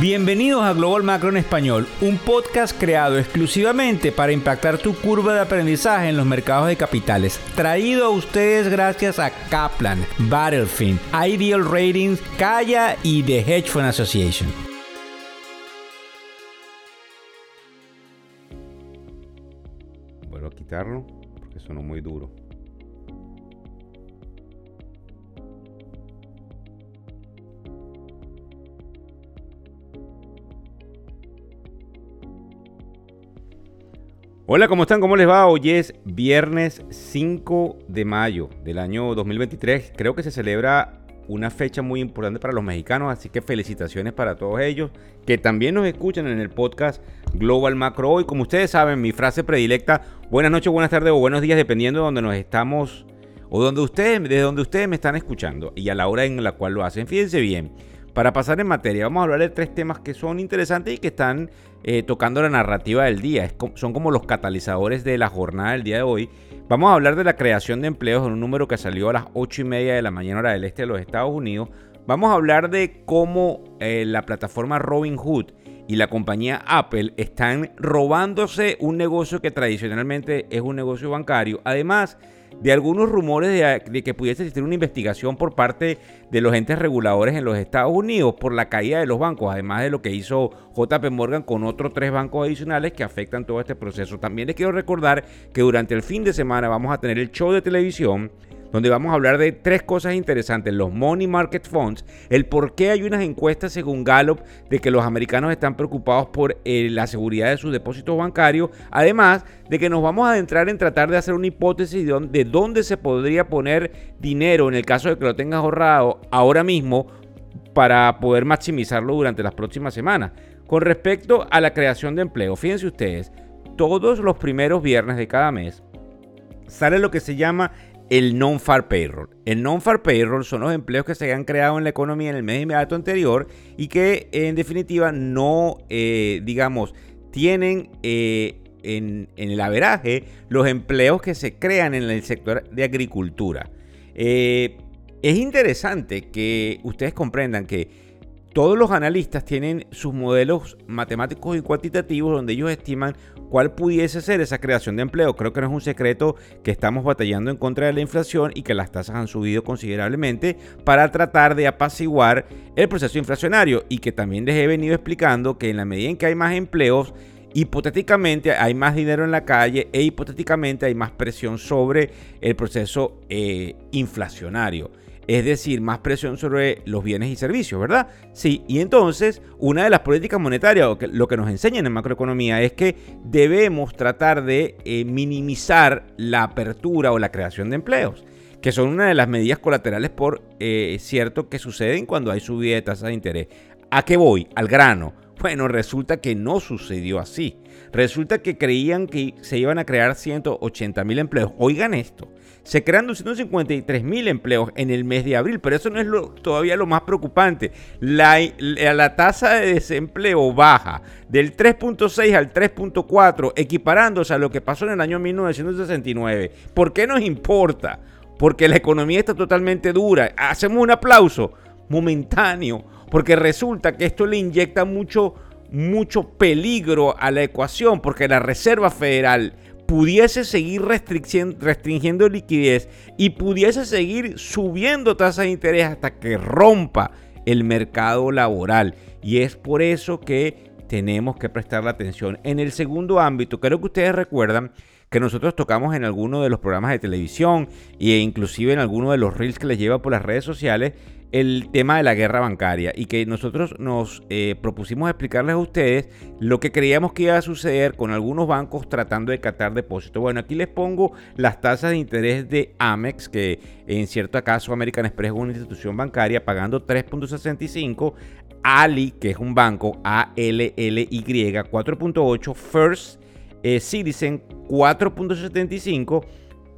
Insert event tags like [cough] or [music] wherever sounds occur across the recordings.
Bienvenidos a Global Macro en Español, un podcast creado exclusivamente para impactar tu curva de aprendizaje en los mercados de capitales. Traído a ustedes gracias a Kaplan, Battlefield, Ideal Ratings, Kaya y The Hedge Fund Association. Vuelvo a quitarlo porque sonó muy duro. Hola, ¿cómo están? ¿Cómo les va? Hoy es viernes 5 de mayo del año 2023. Creo que se celebra una fecha muy importante para los mexicanos, así que felicitaciones para todos ellos que también nos escuchan en el podcast Global Macro Hoy. Como ustedes saben, mi frase predilecta, buenas noches, buenas tardes o buenos días, dependiendo de donde nos estamos o donde ustedes, de donde ustedes me están escuchando y a la hora en la cual lo hacen. Fíjense bien, para pasar en materia, vamos a hablar de tres temas que son interesantes y que están eh, tocando la narrativa del día. son como los catalizadores de la jornada del día de hoy. Vamos a hablar de la creación de empleos en un número que salió a las 8 y media de la mañana hora del este de los Estados Unidos. Vamos a hablar de cómo eh, la plataforma Robinhood y la compañía Apple están robándose un negocio que tradicionalmente es un negocio bancario. Además, de algunos rumores de, que pudiese existir una investigación por parte de los entes reguladores en los Estados Unidos por la caída de los bancos, además de lo que hizo JP Morgan con otros tres bancos adicionales que afectan todo este proceso. También les quiero recordar que durante el fin de semana vamos a tener el show de televisión donde vamos a hablar de tres cosas interesantes, los Money Market Funds, el por qué hay unas encuestas según Gallup de que los americanos están preocupados por eh, la seguridad de sus depósitos bancarios, además de que nos vamos a adentrar en tratar de hacer una hipótesis de dónde se podría poner dinero en el caso de que lo tengas ahorrado ahora mismo para poder maximizarlo durante las próximas semanas. Con respecto a la creación de empleo, fíjense ustedes, todos los primeros viernes de cada mes sale lo que se llama el non-far payroll. El non-far payroll son los empleos que se han creado en la economía en el mes inmediato anterior y que en definitiva no, eh, digamos, tienen eh, en, el averaje los empleos que se crean en el sector de agricultura. Eh, es interesante que ustedes comprendan que todos los analistas tienen sus modelos matemáticos y cuantitativos donde ellos estiman cuál pudiese ser esa creación de empleo. Creo que no es un secreto que estamos batallando en contra de la inflación y que las tasas han subido considerablemente para tratar de apaciguar el proceso inflacionario y que también les he venido explicando que en la medida en que hay más empleos, hipotéticamente hay más dinero en la calle e hipotéticamente hay más presión sobre el proceso eh, inflacionario es decir, más presión sobre los bienes y servicios, ¿verdad? Sí, y entonces una de las políticas monetarias, lo que nos enseñan en macroeconomía, es que debemos tratar de eh, minimizar la apertura o la creación de empleos, que son una de las medidas colaterales por eh, cierto que suceden cuando hay subida de tasas de interés. ¿A qué voy? Al grano. Bueno, resulta que no sucedió así. Resulta que creían que se iban a crear 180 mil empleos. Oigan esto se crean 253 mil empleos en el mes de abril, pero eso no es todavía lo más preocupante. La, la tasa de desempleo baja del 3.6 al 3.4, equiparándose a lo que pasó en el año 1969. ¿Por qué nos importa? Porque la economía está totalmente dura. Hacemos un aplauso momentáneo, porque resulta que esto le inyecta mucho, mucho peligro a la ecuación, porque la Reserva Federal pudiese seguir restringiendo liquidez y pudiese seguir subiendo tasas de interés hasta que rompa el mercado laboral. Y es por eso que tenemos que prestar la atención. En el segundo ámbito, creo que ustedes recuerdan que nosotros tocamos en alguno de los programas de televisión e inclusive en alguno de los reels que les lleva por las redes sociales el tema de la guerra bancaria y que nosotros nos eh, propusimos explicarles a ustedes lo que creíamos que iba a suceder con algunos bancos tratando de catar depósitos. Bueno, aquí les pongo las tasas de interés de Amex, que en cierto caso American Express es una institución bancaria pagando 3.65, Ali, que es un banco, A-L-L-Y, 4.8, First eh, Citizen 4.75,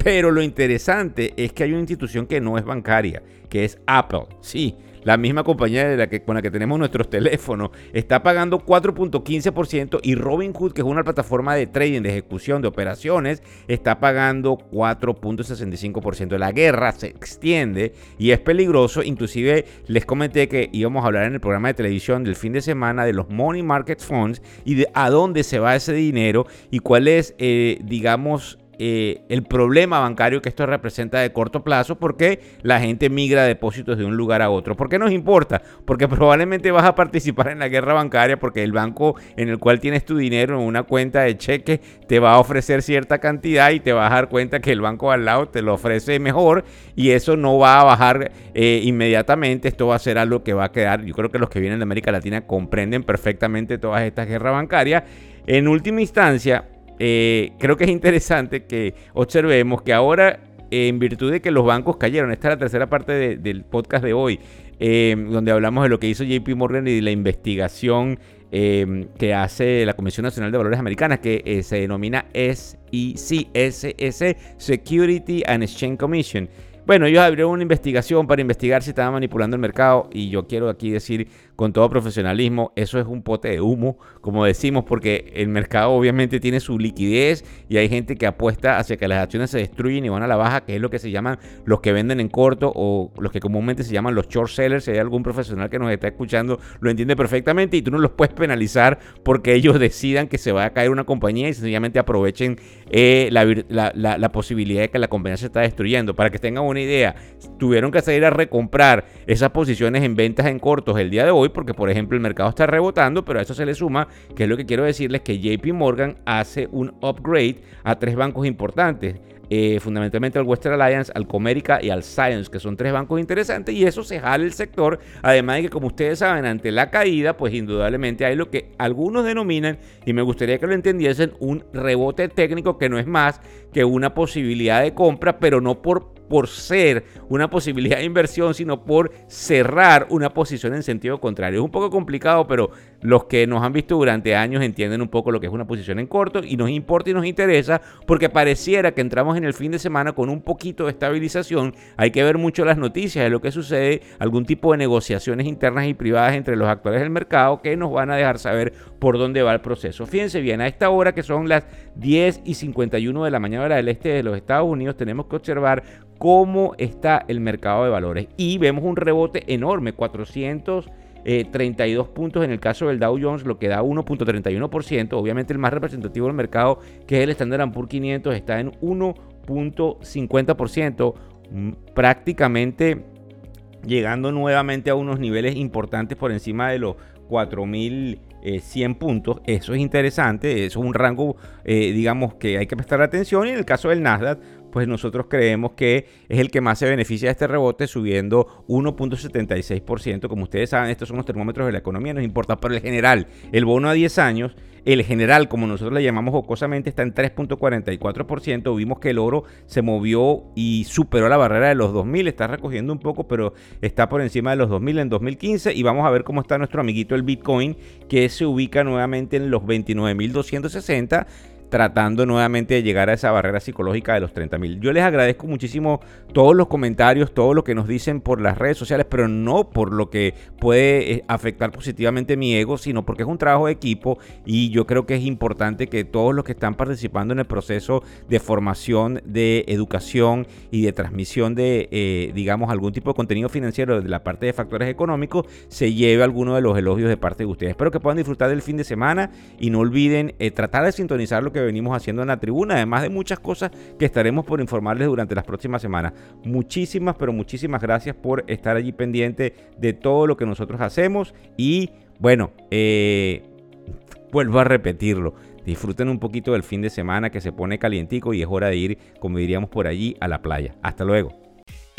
pero lo interesante es que hay una institución que no es bancaria, que es Apple. Sí, la misma compañía de la que, con la que tenemos nuestros teléfonos, está pagando 4.15% y Robinhood, que es una plataforma de trading, de ejecución de operaciones, está pagando 4.65%. La guerra se extiende y es peligroso. Inclusive les comenté que íbamos a hablar en el programa de televisión del fin de semana de los Money Market Funds y de a dónde se va ese dinero y cuál es, eh, digamos, eh, el problema bancario que esto representa de corto plazo porque la gente migra depósitos de un lugar a otro. ¿Por qué nos importa? Porque [laughs] probablemente vas a participar en la guerra bancaria porque el banco en el cual tienes tu dinero en una cuenta de cheque te va a ofrecer cierta cantidad y te vas a dar cuenta que el banco al lado te lo ofrece mejor y eso no va a bajar eh, inmediatamente. Esto va a ser algo que va a quedar. Yo creo que los que vienen de América Latina comprenden perfectamente todas estas guerras bancarias. En última instancia, eh, creo que es interesante que observemos que ahora, en virtud de que los bancos cayeron, esta es la tercera parte del podcast de hoy, eh, donde hablamos de lo que hizo JP Morgan y de la investigación eh, que hace la Comisión Nacional de Valores Americanas, que se denomina SEC, SEC, Security and Exchange Commission. Bueno, ellos abrieron una investigación para investigar si estaban manipulando el mercado y yo quiero aquí decir con todo profesionalismo, eso es un pote de humo, como decimos, porque el mercado obviamente tiene su liquidez y hay gente que apuesta hacia que las acciones se destruyen y van a la baja, que es lo que se llaman los que venden en corto o los que comúnmente se llaman los short sellers. Si hay algún profesional que nos está escuchando, lo entiende perfectamente y tú no los puedes penalizar porque ellos decidan que se va a caer una compañía y sencillamente aprovechen eh, la, la posibilidad de que la compañía se está destruyendo. Para que tengan una idea, tuvieron que salir a recomprar esas posiciones en ventas en cortos el día de hoy porque por ejemplo el mercado está rebotando, pero a eso se le suma, que es lo que quiero decirles, que JP Morgan hace un upgrade a tres bancos importantes. Eh, fundamentalmente al Western Alliance, al Comerica y al Science, que son tres bancos interesantes y eso se jala el sector. Además de que, como ustedes saben, ante la caída, pues indudablemente hay lo que algunos denominan, y me gustaría que lo entendiesen, un rebote técnico que no es más que una posibilidad de compra, pero no por por ser una posibilidad de inversión, sino por cerrar una posición en sentido contrario. Es un poco complicado, pero los que nos han visto durante años entienden un poco lo que es una posición en corto y nos importa y nos interesa porque pareciera que entramos en el fin de semana con un poquito de estabilización. Hay que ver mucho las noticias de lo que sucede, algún tipo de negociaciones internas y privadas entre los actores del mercado que nos van a dejar saber por dónde va el proceso. Fíjense bien, a esta hora que son las 10 y 51 de la mañana del este de los Estados Unidos, tenemos que observar cómo está el mercado de valores. Y vemos un rebote enorme, 432 puntos en el caso del Dow Jones, lo que da 1.31%. Obviamente el más representativo del mercado, que es el Standard Poor's 500, está en 1.50%, mm, prácticamente llegando nuevamente a unos niveles importantes por encima de los 4.100 puntos. Eso es interesante, eso es un rango, eh, digamos, que hay que prestar atención. Y en el caso del Nasdaq, pues nosotros creemos que es el que más se beneficia de este rebote, subiendo 1.76%. Como ustedes saben, estos son los termómetros de la economía, nos importa, pero el general, el bono a 10 años, el general, como nosotros le llamamos jocosamente, está en 3.44%. Vimos que el oro se movió y superó la barrera de los 2.000, está recogiendo un poco, pero está por encima de los 2.000 en 2015. Y vamos a ver cómo está nuestro amiguito el Bitcoin, que se ubica nuevamente en los 29.260 tratando nuevamente de llegar a esa barrera psicológica de los 30 mil. Yo les agradezco muchísimo todos los comentarios, todo lo que nos dicen por las redes sociales, pero no por lo que puede eh, afectar positivamente mi ego, sino porque es un trabajo de equipo y yo creo que es importante que todos los que están participando en el proceso de formación, de educación y de transmisión de, eh, digamos, algún tipo de contenido financiero de la parte de factores económicos, se lleve alguno de los elogios de parte de ustedes. Espero que puedan disfrutar del fin de semana y no olviden eh, tratar de sintonizar lo que venimos haciendo en la tribuna, además de muchas cosas que estaremos por informarles durante las próximas semanas. Muchísimas, pero muchísimas gracias por estar allí pendiente de todo lo que nosotros hacemos y bueno, eh, vuelvo a repetirlo. Disfruten un poquito del fin de semana que se pone calientico y es hora de ir, como diríamos por allí, a la playa. Hasta luego.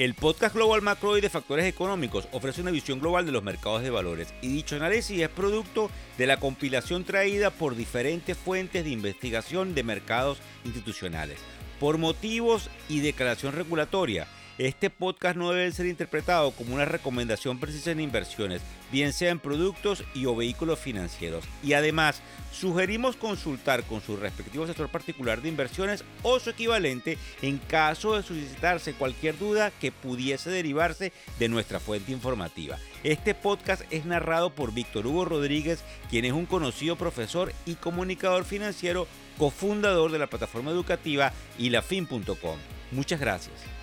El podcast Global Macro de Factores Económicos ofrece una visión global de los mercados de valores y dicho análisis es producto de la compilación traída por diferentes fuentes de investigación de mercados institucionales. Por motivos y declaración regulatoria, Este podcast no debe ser interpretado como una recomendación precisa en inversiones, bien sea en productos y o vehículos financieros. Y además, sugerimos consultar con su respectivo asesor particular de inversiones o su equivalente en caso de suscitarse cualquier duda que pudiese derivarse de nuestra fuente informativa. Este podcast es narrado por Víctor Hugo Rodríguez, quien es un conocido profesor y comunicador financiero, cofundador de la plataforma educativa ilafin.com. Muchas gracias.